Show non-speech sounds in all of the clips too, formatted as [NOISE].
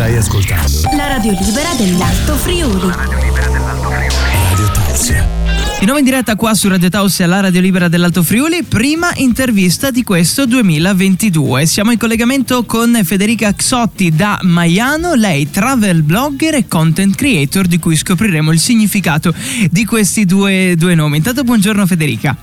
Stai ascoltando La radio libera dell'Alto Friuli. Radio Tausia. Di nuovo in diretta qua su Radio Tausia, la radio libera dell'Alto Friuli, prima intervista di questo 2022. Siamo in collegamento con Federica Xotti da Maiano, lei travel blogger e content creator di cui scopriremo il significato di questi due, due nomi. Intanto buongiorno Federica.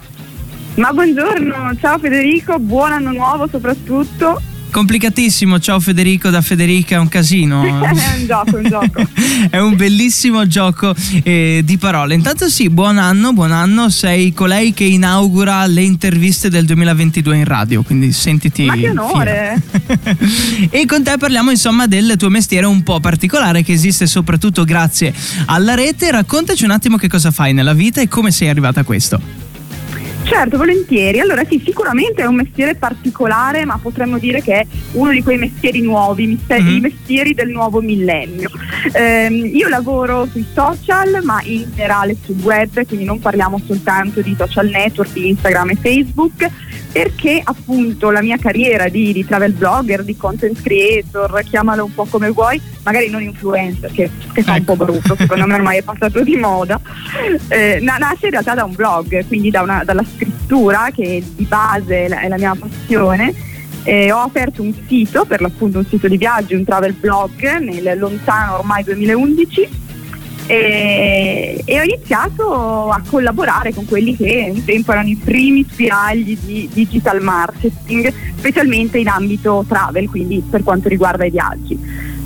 Ma buongiorno, ciao Federico, buon anno nuovo soprattutto. Complicatissimo, ciao Federico da Federica, è un casino. [LAUGHS] è un gioco, è un gioco. [LAUGHS] è un bellissimo gioco eh, di parole. Intanto sì, buon anno, buon anno, sei colei che inaugura le interviste del 2022 in radio, quindi sentiti... Ma che onore! [LAUGHS] e con te parliamo insomma del tuo mestiere un po' particolare che esiste soprattutto grazie alla rete. Raccontaci un attimo che cosa fai nella vita e come sei arrivata a questo. Certo, volentieri. Allora sì, sicuramente è un mestiere particolare, ma potremmo dire che è uno di quei mestieri nuovi, mm-hmm. i mestieri del nuovo millennio. Eh, io lavoro sui social, ma in generale sul web, quindi non parliamo soltanto di social network, di Instagram e Facebook, perché appunto la mia carriera di, di travel blogger, di content creator, chiamalo un po' come vuoi, magari non influencer, che, che fa ecco. un po' brutto, secondo me [LAUGHS] ormai è passato di moda, eh, nasce in realtà da un blog, quindi da una, dalla scrittura che di base è la mia passione. Eh, ho aperto un sito, per l'appunto un sito di viaggi, un travel blog nel lontano ormai 2011 e, e, ho iniziato a collaborare con quelli che un tempo erano i primi spiragli di digital marketing, specialmente in ambito travel, quindi per quanto riguarda i viaggi.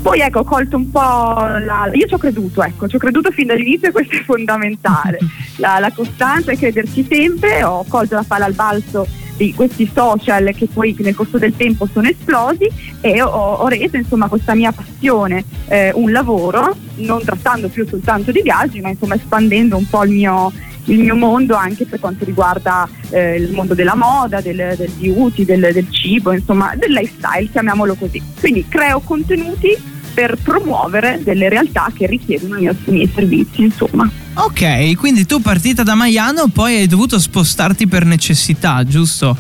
Poi ecco, ho colto un po' la... Io ci ho creduto, ecco, ci ho creduto fin dall'inizio e questo è fondamentale. [LAUGHS] La, la costanza e crederci sempre, ho colto la palla al balzo di questi social che poi nel corso del tempo sono esplosi e ho, ho reso insomma questa mia passione eh, un lavoro, non trattando più soltanto di viaggi, ma insomma espandendo un po' il mio, il mio mondo anche per quanto riguarda eh, il mondo della moda, del, del beauty, del, del, cibo, insomma del lifestyle, chiamiamolo così. Quindi creo contenuti per promuovere delle realtà che richiedono i miei servizi, insomma. Ok, quindi tu partita da Maiano poi hai dovuto spostarti per necessità, giusto?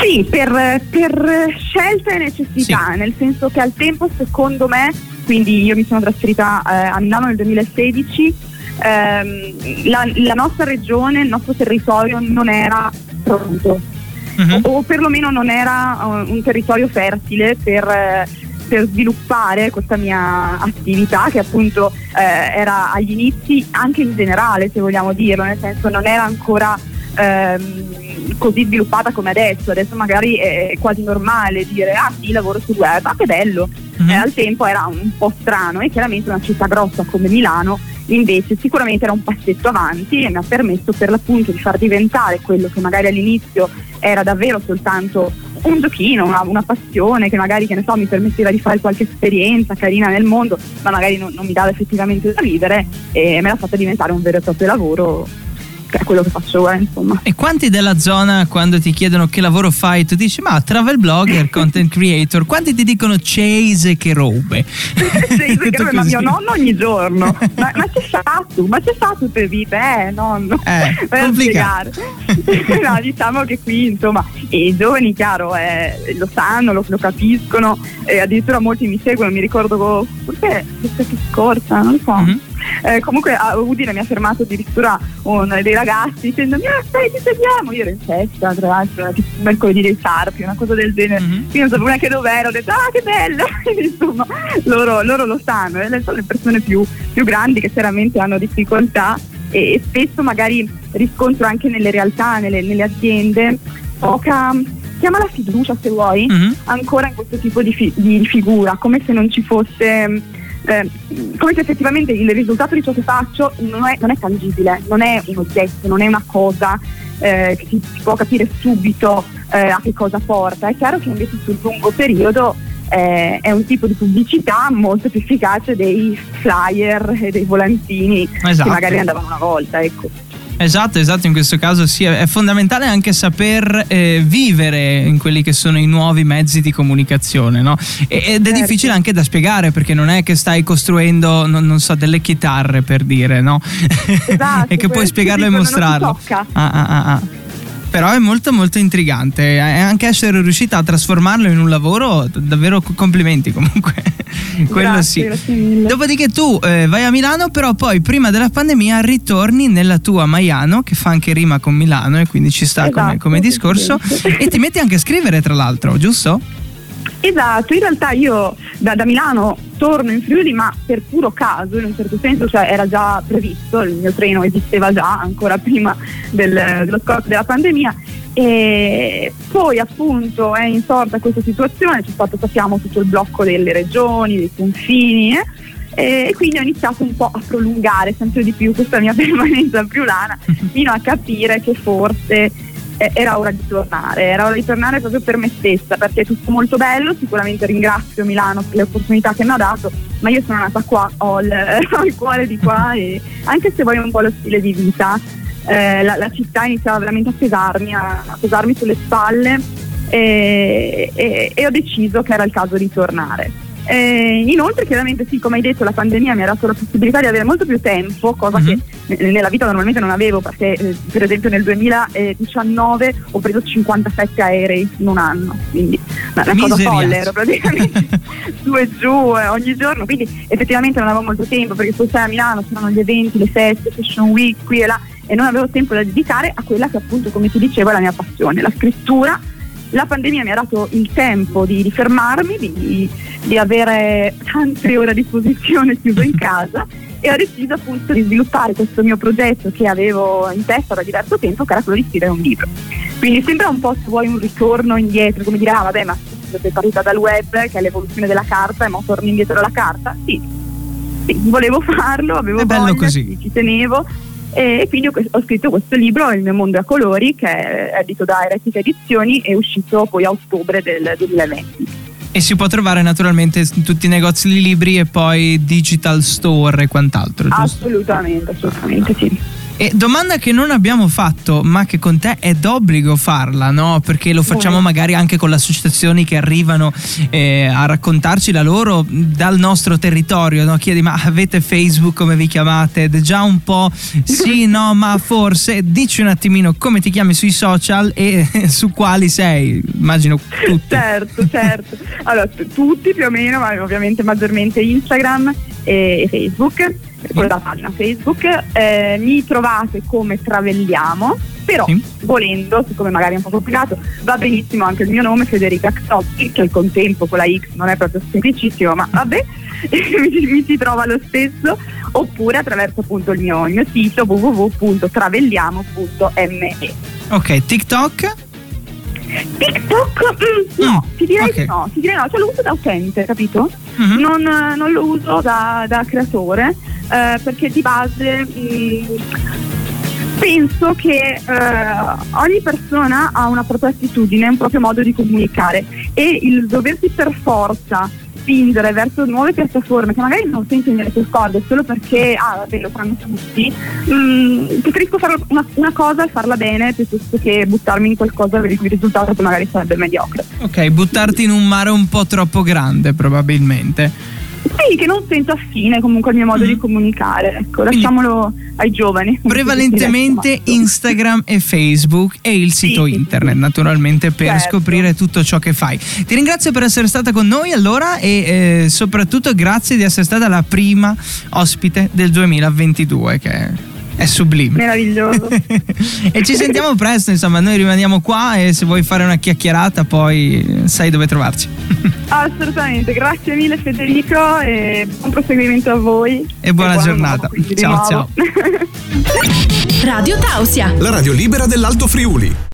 Sì, per, per scelta e necessità, sì. nel senso che al tempo secondo me, quindi io mi sono trasferita eh, a Milano nel 2016, ehm, la, la, nostra regione, il nostro territorio non era pronto. Uh-huh. O, perlomeno non era uh, un territorio fertile per eh, per sviluppare questa mia attività che appunto eh, era agli inizi anche in generale se vogliamo dirlo, nel senso non era ancora ehm, così sviluppata come adesso, adesso magari è quasi normale dire ah sì lavoro sul web, ah che bello, mm-hmm. eh, al tempo era un po' strano e chiaramente una città grossa come Milano invece sicuramente era un passetto avanti e mi ha permesso per l'appunto di far diventare quello che magari all'inizio era davvero soltanto un giochino, una, una, passione che magari che so, mi permetteva di fare qualche esperienza carina nel mondo, ma magari non, non mi dava effettivamente da vivere e me l'ha fatta diventare un vero e proprio lavoro che è quello che faccio ora, insomma. E quanti della zona, quando ti chiedono che lavoro fai, tu dici, ma travel blogger, content creator, quanti ti dicono chase che robe? chase che [LAUGHS] robe, ma mio nonno ogni giorno. ma, ma c'è stato, ma c'è stato tutte vite, eh, nonno. Eh, complicato. [LAUGHS] no, diciamo che qui, insomma, i giovani, chiaro, eh, lo sanno, lo, lo capiscono, eh, addirittura molti mi seguono, mi ricordo, forse l'estate scorsa, non lo so. Mm-hmm eh, comunque a Udine mi ha fermato addirittura un, dei ragazzi dicendo mi stai ti seguiamo io ero in festa tra l'altro mercoledì dei sarpi una cosa del genere mm-hmm. io non sapevo neanche dove ero ho detto ah che bello [LAUGHS] insomma loro, loro, lo sanno eh? sono le persone più, più grandi che chiaramente hanno difficoltà e, spesso magari riscontro anche nelle realtà, nelle, nelle aziende poca chiamala fiducia se vuoi, mm-hmm. ancora in questo tipo di, fi- di, figura, come se non ci fosse eh, come se effettivamente il risultato di ciò che faccio non è, non è tangibile, non è un oggetto, non è una cosa eh, che si, si, può capire subito eh, a che cosa porta. È chiaro che invece sul lungo periodo eh, è un tipo di pubblicità molto più efficace dei flyer e dei volantini esatto. che magari andavano una volta. Ecco. Esatto, esatto, in questo caso sì, è fondamentale anche saper eh, vivere in quelli che sono i nuovi mezzi di comunicazione, no? ed è certo. difficile anche da spiegare perché non è che stai costruendo, non, non so, delle chitarre per dire, no? [LAUGHS] Esatto, e che puoi spiegarlo e mostrarlo. Ah, ah, ah, ah. Però è molto molto intrigante. E anche essere riuscita a trasformarlo in un lavoro, davvero co- complimenti comunque. [LAUGHS] Quello Grazie, sì. grazie mille. Dopodiché tu eh, vai a Milano, però poi prima della pandemia ritorni nella tua Maiano, che fa anche rima con Milano e quindi ci sta come, Esatto, come discorso. Presidente. [LAUGHS] E ti metti anche a scrivere, tra l'altro, giusto? Esatto, in realtà io da, da Milano torno in Friuli ma per puro caso in un certo senso, cioè era già previsto, il mio treno esisteva già ancora prima del- dello scorso della pandemia e poi appunto è insorta questa situazione, c'è stato sappiamo tutto il blocco delle regioni, dei confini eh, e quindi ho iniziato un po' a prolungare sempre di più questa mia [LAUGHS] permanenza friulana fino a capire che forse eh, era ora di tornare, era ora di tornare proprio per me stessa, perché è tutto molto bello, sicuramente ringrazio Milano per le opportunità che mi ha dato, ma io sono nata qua, ho il, [LAUGHS] ho il cuore di qua e anche se vuoi un po' lo stile di vita, eh, la, la città iniziava veramente a pesarmi, a, a pesarmi sulle spalle e, e- e ho deciso che era il caso di tornare. Eh, inoltre, chiaramente, sì, come hai detto, la pandemia mi ha dato la possibilità di avere molto più tempo, cosa Mhm. che nella vita normalmente non avevo, perché eh, per esempio nel 2019 ho preso 57 aerei in un anno, quindi una una cosa folle, ero praticamente [LAUGHS] su e giù eh, ogni giorno, quindi effettivamente non avevo molto tempo, perché poi sai a Milano c'erano gli eventi, le feste, fashion week, qui e là, e non avevo tempo da dedicare a quella che appunto, come ti dicevo, è la mia passione, la scrittura. La pandemia mi ha dato il tempo di, di fermarmi, di, di avere tante ore a disposizione chiuso in casa e ho deciso appunto di sviluppare questo mio progetto che avevo in testa da diverso tempo, che era quello di scrivere un libro. Quindi sembra un po' se vuoi un ritorno indietro, come dire, ah vabbè, ma sei partita dal web, che è l'evoluzione della carta, e ma torni indietro alla carta? Sì, sì, volevo farlo, avevo È bello voglia, così. ci tenevo e quindi ho, scritto questo libro, Il mio mondo a colori, che è edito da Eretica Edizioni e è uscito poi a ottobre del 2020. E si può trovare naturalmente in tutti i negozi di libri e poi digital store e quant'altro, giusto? Assolutamente, assolutamente sì. E domanda che non abbiamo fatto, ma che con te è d'obbligo farla, no? Perché lo facciamo magari anche con le associazioni che arrivano eh, a raccontarci la loro dal nostro territorio, no? Chiedi, ma avete Facebook come vi chiamate? Ed è già un po' sì, [LAUGHS] no, ma forse. Dici un attimino come ti chiami sui social e [LAUGHS] su quali sei. Immagino tutti. Certo, certo. Allora, t- tutti più o meno, ma ovviamente maggiormente Instagram e, e Facebook, quello da pagina Facebook. Eh, mi trovate come Travelliamo, però Sì. volendo, siccome magari è un po' complicato, va benissimo anche il mio nome, Federica Xotti, che al contempo con la X non è proprio semplicissimo, ma vabbè, [LAUGHS] mi, mi si trova lo stesso, oppure attraverso appunto il mio, il mio sito www.travelliamo.me. Ok, TikTok? TikTok? Mm, no, Mm, ti direi ok. di no, ti direi no, cioè lo uso da utente, capito? Mhm. Non, non lo uso da, da creatore eh, perché di base mm, penso che eh, ogni persona ha una propria attitudine, un proprio modo di comunicare e il doversi per forza spingere verso nuove piattaforme che magari non sentono nelle tue corde solo perché ah vabbè lo fanno tutti mm, preferisco fare una, una cosa e farla bene piuttosto che buttarmi in qualcosa per il cui risultato poi magari sarebbe mediocre Ok, buttarti in un mare un po' troppo grande, probabilmente. Sì, che non sento affine comunque al mio modo Mm. di comunicare, ecco, lasciamolo ai giovani. [LAUGHS] Prevalentemente Instagram e Facebook e il sito Sì, sì, internet, sì. naturalmente, per Certo. scoprire tutto ciò che fai. Ti ringrazio per essere stata con noi allora e eh, soprattutto grazie di essere stata la prima ospite del 2022, che è, sublime. Meraviglioso. [LAUGHS] e ci sentiamo presto, insomma, noi rimaniamo qua e se vuoi fare una chiacchierata poi sai dove trovarci. [LAUGHS] Assolutamente, grazie mille Federico e buon proseguimento a voi. E buona buon giornata. anno, quindi, di Ciao, ciao. [LAUGHS] Radio Tausia. La radio libera dell'Alto Friuli.